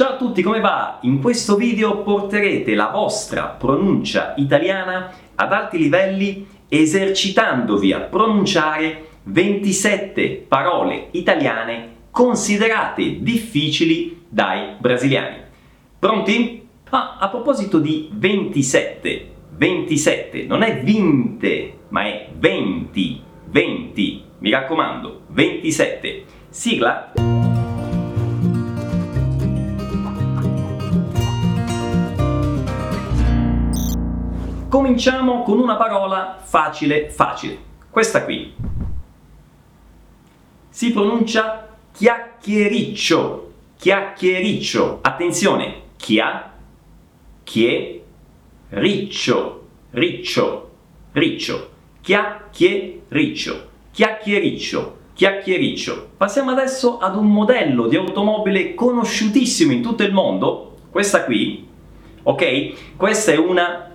Ciao a tutti, come va? In questo video porterete la vostra pronuncia italiana ad alti livelli esercitandovi a pronunciare 27 parole italiane considerate difficili dai brasiliani. Pronti? Ah, a proposito di 27, 27 non è vinte, ma è 20, 20. Mi raccomando, 27. Sigla? Cominciamo con una parola facile facile. Questa qui. Si pronuncia chiacchiericcio. Chiacchiericcio. Attenzione, chia, chie, riccio, riccio, riccio. Chiacchiericcio. Chiacchiericcio. Chiacchiericcio. Passiamo adesso ad un modello di automobile conosciutissimo in tutto il mondo. Questa qui, ok? Questa è una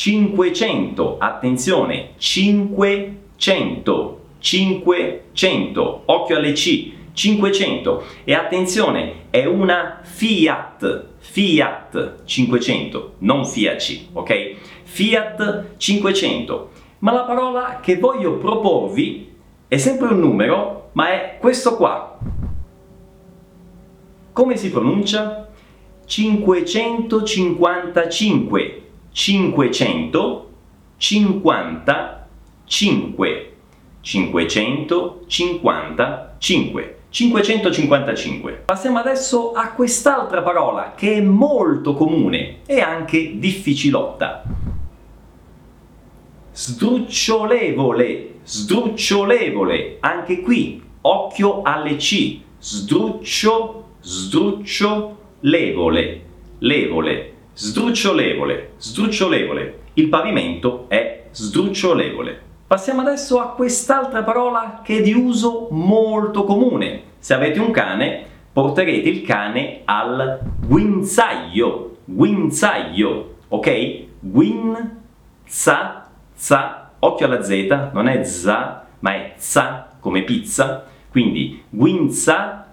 500, attenzione, 500, 500, occhio alle C, 500 e attenzione, è una Fiat, Fiat 500, non Fiat C, ok? Fiat 500. Ma la parola che voglio proporvi è sempre un numero, ma è questo qua. Come si pronuncia? 555. 555 555 555 Passiamo adesso a quest'altra parola che è molto comune e anche difficilotta. Sdrucciolevole, sdrucciolevole, anche qui occhio alle C, sdruccio, sdruccio, levole, levole Sdrucciolevole, sdrucciolevole. Il pavimento è sdrucciolevole. Passiamo adesso a quest'altra parola che è di uso molto comune. Se avete un cane, porterete il cane al guinzaglio. Guinzaglio, ok? Guin, za, za. Occhio alla Z, non è za, ma è za come pizza. Quindi guinzaglio,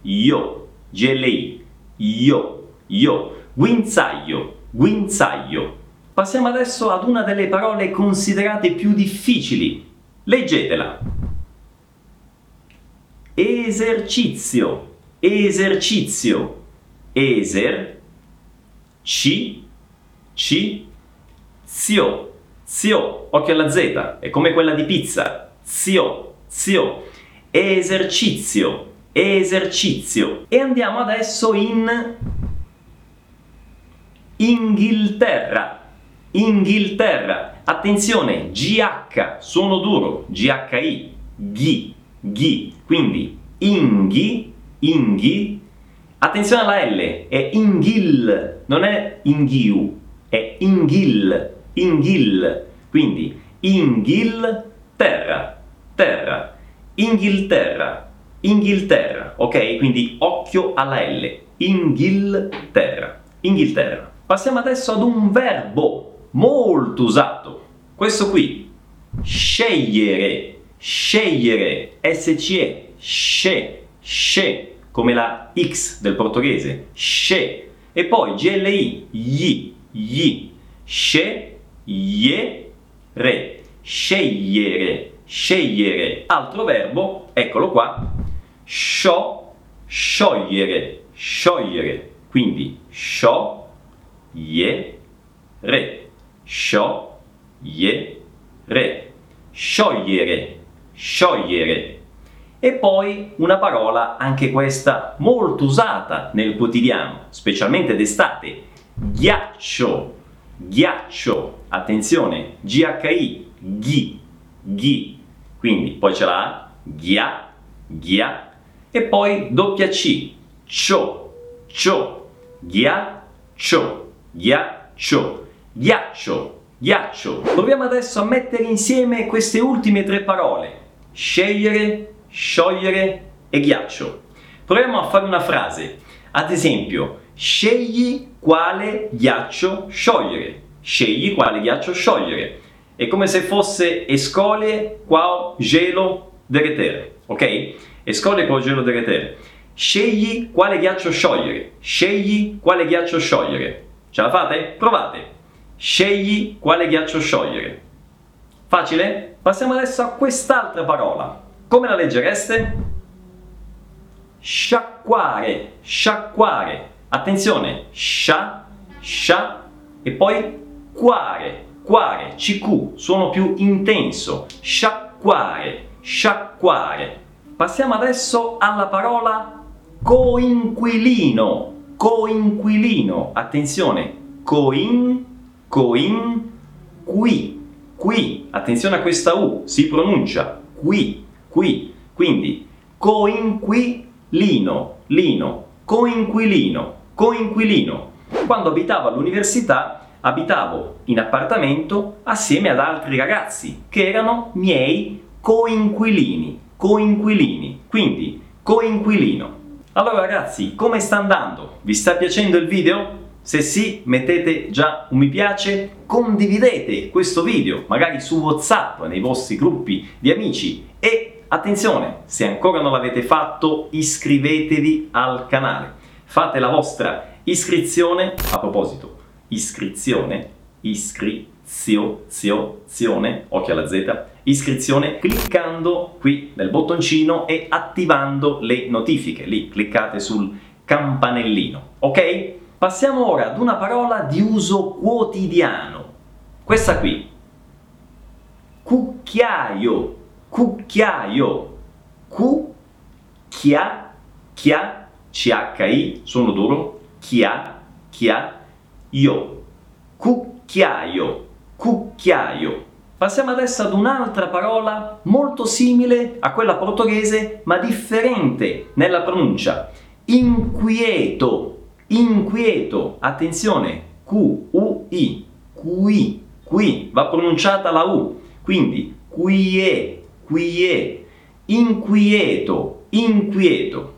io, GLI, io, io guinzaglio, guinzaglio. Passiamo adesso ad una delle parole considerate più difficili. Leggetela. Esercizio, esercizio, eser, ci, ci, zio, zio, occhio alla Z, è come quella di pizza, zio, zio, esercizio, esercizio. E andiamo adesso in Inghilterra. Inghilterra. Attenzione, GH, suono duro, GHI, ghi, ghi. Quindi inghi, inghi. Attenzione alla L, è inghil, non è inghiu, è inghil, inghil. Quindi Inghilterra, terra, Inghilterra, Inghilterra, ok? Quindi occhio alla L, Inghilterra, Inghilterra. Passiamo adesso ad un verbo molto usato. Questo qui, scegliere, scegliere, SCE, sce, sce, come la X del portoghese, sce. E poi GLI, gli, gli, scegliere, scegliere, scegliere. Altro verbo, eccolo qua, scio, sciogliere, sciogliere. Quindi scio, ye, re, scio, ye, re, sciogliere, sciogliere. E poi una parola, anche questa molto usata nel quotidiano, specialmente d'estate, ghiaccio, ghiaccio, attenzione, GHI, ghi, ghi, quindi poi ce l'ha, ghia, ghia, e poi doppia C, cio, cio, ghiaccio ghiaccio, ghiaccio, ghiaccio. Proviamo adesso a mettere insieme queste ultime tre parole, scegliere, sciogliere e ghiaccio. Proviamo a fare una frase, ad esempio, scegli quale ghiaccio sciogliere, scegli quale ghiaccio sciogliere. È come se fosse escolie qual gelo derretere, ok? Escolie qual gelo derretere. Scegli quale ghiaccio sciogliere. Scegli quale ghiaccio sciogliere. Ce la fate? Provate. Scegli quale ghiaccio sciogliere. Facile? Passiamo adesso a quest'altra parola. Come la leggereste? Sciacquare, sciacquare. Attenzione, scia, scia e poi quare, quare, CQ, suono più intenso. Sciacquare, sciacquare. Passiamo adesso alla parola coinquilino, coinquilino. Attenzione, coin, coin, qui, qui. Attenzione a questa U, si pronuncia qui, qui. Quindi coinquilino, lino, coinquilino, coinquilino. Quando abitavo all'università abitavo in appartamento assieme ad altri ragazzi che erano miei coinquilini, coinquilini. Quindi coinquilino. Allora ragazzi, come sta andando? Vi sta piacendo il video? Se sì, mettete già un mi piace, condividete questo video, magari su WhatsApp, nei vostri gruppi di amici e attenzione, se ancora non l'avete fatto, iscrivetevi al canale. Fate la vostra iscrizione, a proposito, iscrizione, iscrizione, occhio alla Z, iscrizione cliccando qui nel bottoncino e attivando le notifiche. Lì cliccate sul campanellino, ok? Passiamo ora ad una parola di uso quotidiano. Questa qui. Cucchiaio, cucchiaio. Cu, chia, chia, CHI, suono duro, chia, chia, io. Cucchiaio, cucchiaio. Passiamo adesso ad un'altra parola molto simile a quella portoghese, ma differente nella pronuncia. Inquieto. Inquieto, attenzione, Q-U-I, qui, qui, va pronunciata la U, quindi quie, quie, inquieto, inquieto,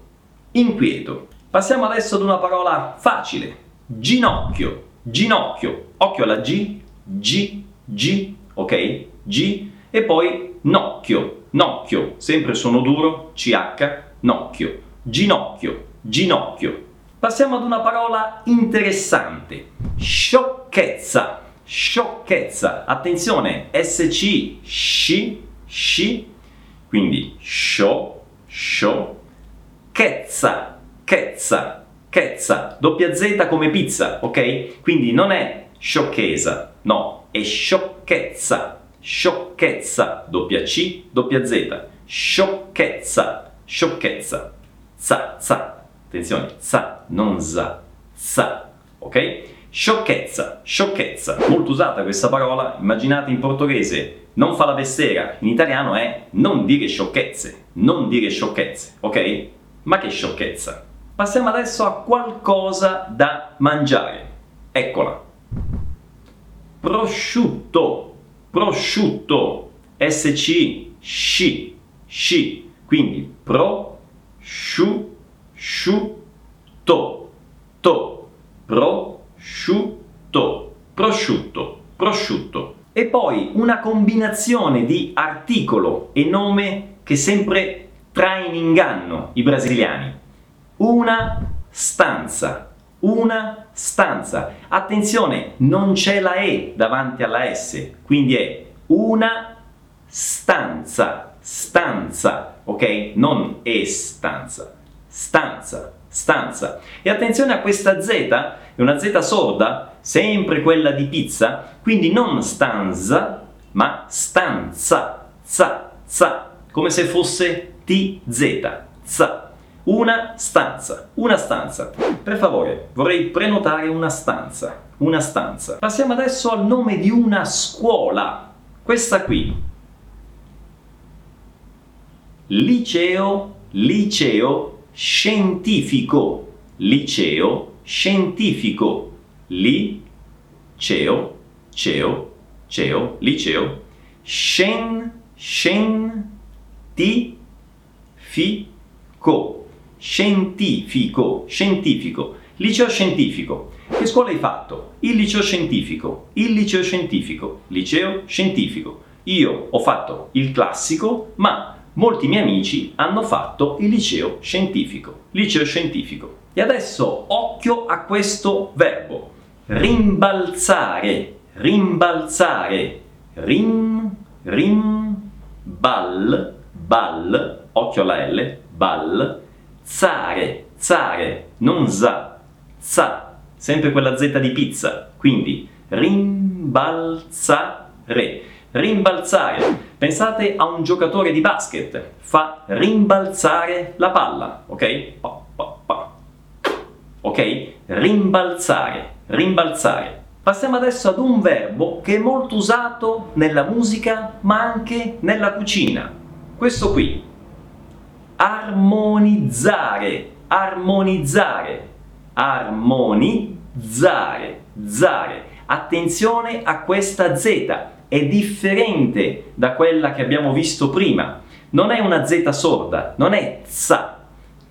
inquieto. Passiamo adesso ad una parola facile, ginocchio, ginocchio, occhio alla G, G, G, ok? G, e poi nocchio, nocchio, sempre sono duro, CH, nocchio, ginocchio, ginocchio. Passiamo ad una parola interessante. Sciocchezza. Sciocchezza. Attenzione, SC, sci, sci. Quindi scio, scio. Chezza, chezza, chezza. Doppia Z come pizza, ok? Quindi non è sciocchezza, no, è sciocchezza. Sciocchezza, doppia C, doppia Z. Sciocchezza, sciocchezza. Za, za. Attenzione, sa, non za, sa, ok? Sciocchezza, sciocchezza, molto usata questa parola, immaginate in portoghese, non fa la vestera, in italiano è non dire sciocchezze, non dire sciocchezze, ok? Ma che sciocchezza! Passiamo adesso a qualcosa da mangiare. Eccola. Prosciutto, prosciutto, SC, sci, sci, quindi prosciutto prosciutto, to, prosciutto, prosciutto, prosciutto. E poi una combinazione di articolo e nome che sempre trae in inganno i brasiliani. Una stanza, una stanza. Attenzione, non c'è la E davanti alla S, quindi è una stanza, stanza, ok? Non è stanza stanza, stanza. E attenzione a questa Z, è una Z sorda, sempre quella di pizza, quindi non stanza, ma stanza, za, za, come se fosse TZ, za. Una stanza, una stanza. Per favore, vorrei prenotare una stanza, una stanza. Passiamo adesso al nome di una scuola. Questa qui. Liceo, liceo scientifico, liceo scientifico, liceo, ceo, ceo, liceo, scien, scientifico, scientifico, scientifico, liceo scientifico. Che scuola hai fatto? Il liceo scientifico, il liceo scientifico, liceo scientifico. Io ho fatto il classico, ma molti miei amici hanno fatto il liceo scientifico. Liceo scientifico. E adesso occhio a questo verbo. Rimbalzare, rimbalzare, rim, rim, bal, bal, occhio alla L, bal, zare, zare, non za, za, sempre quella Z di pizza. Quindi rimbalzare, rimbalzare. Pensate a un giocatore di basket, fa rimbalzare la palla, ok? Pa, pa, pa. Ok? Rimbalzare, rimbalzare. Passiamo adesso ad un verbo che è molto usato nella musica ma anche nella cucina. Questo qui. Armonizzare, armonizzare, armonizzare, zare. Attenzione a questa Z, è differente da quella che abbiamo visto prima. Non è una Z sorda, non è za,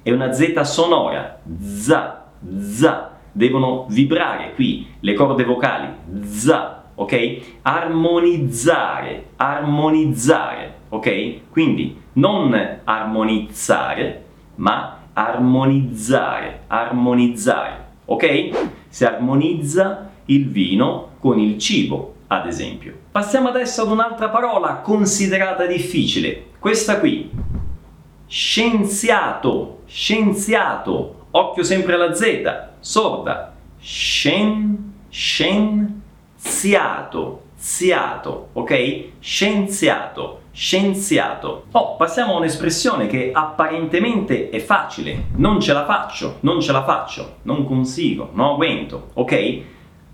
è una Z sonora, za, za devono vibrare qui le corde vocali, za, ok? Armonizzare, armonizzare, ok? Quindi non armonizzare, ma armonizzare, armonizzare, ok? Si armonizza il vino con il cibo, ad esempio. Passiamo adesso ad un'altra parola considerata difficile, questa qui. Scienziato, scienziato, occhio sempre alla Z, sorda, scien, scienziato, ziato, ok? Scienziato, scienziato. Oh, passiamo a un'espressione che apparentemente è facile, non ce la faccio, non ce la faccio, non consigo, non aguento, ok?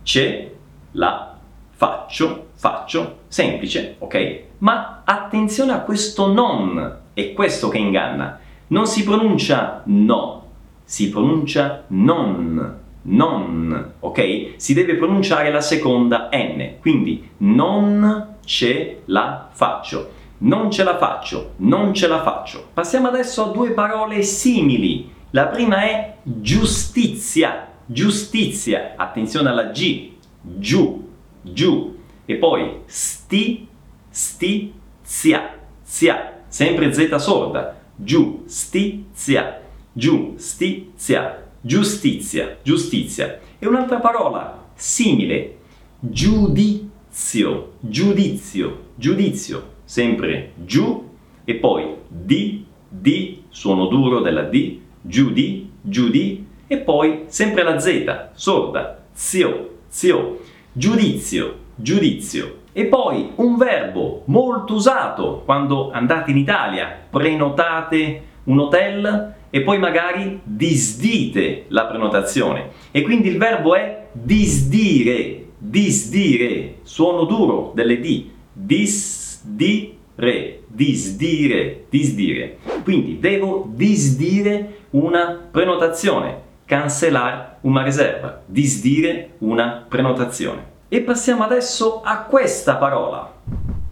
Ce la faccio, faccio, semplice, ok? Ma attenzione a questo non, è questo che inganna. Non si pronuncia no, si pronuncia non, non, ok? Si deve pronunciare la seconda N, quindi non ce la faccio, non ce la faccio, non ce la faccio. Passiamo adesso a due parole simili. La prima è giustizia, giustizia, attenzione alla G, giù, giù, e poi sti, sti, zia, zia, sempre Z sorda, giustizia giustizia, giustizia, giustizia. E un'altra parola simile, giudizio, giudizio, giudizio, sempre giù e poi di, di, suono duro della D, giudi, giudi e poi sempre la Z, sorda, zio, zio, giudizio, giudizio. E poi un verbo molto usato quando andate in Italia, prenotate un hotel e poi magari disdite la prenotazione. E quindi il verbo è disdire, disdire, suono duro delle D, disdire, disdire, disdire. Quindi devo disdire una prenotazione, cancellare una riserva, disdire una prenotazione. E passiamo adesso a questa parola,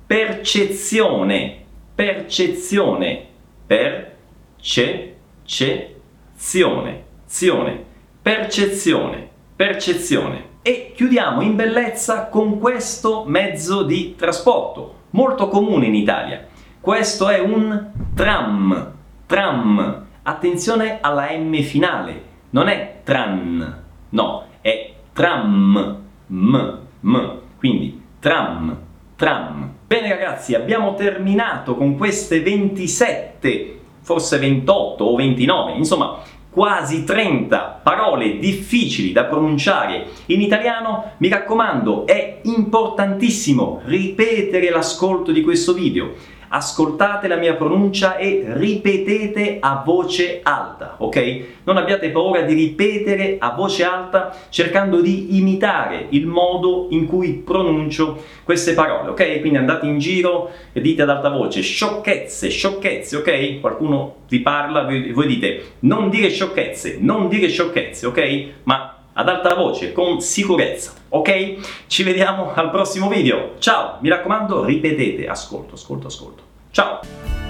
percezione, percezione, percezione percezione, zione, percezione, percezione. E chiudiamo in bellezza con questo mezzo di trasporto, molto comune in Italia. Questo è un tram, tram. Attenzione alla M finale, non è tran, no, è tram, m, m. Quindi tram, tram. Bene ragazzi, abbiamo terminato con queste 27 forse 28 o 29, insomma quasi 30 parole difficili da pronunciare in italiano, mi raccomando, è importantissimo ripetere l'ascolto di questo video ascoltate la mia pronuncia e ripetete a voce alta, ok? Non abbiate paura di ripetere a voce alta cercando di imitare il modo in cui pronuncio queste parole, ok? Quindi andate in giro e dite ad alta voce sciocchezze, sciocchezze, ok? Qualcuno vi parla e voi dite non dire sciocchezze, non dire sciocchezze, ok? Ma ad alta voce, con sicurezza, ok? Ci vediamo al prossimo video. Ciao, mi raccomando, ripetete, ascolto, ascolto, ascolto. Ciao!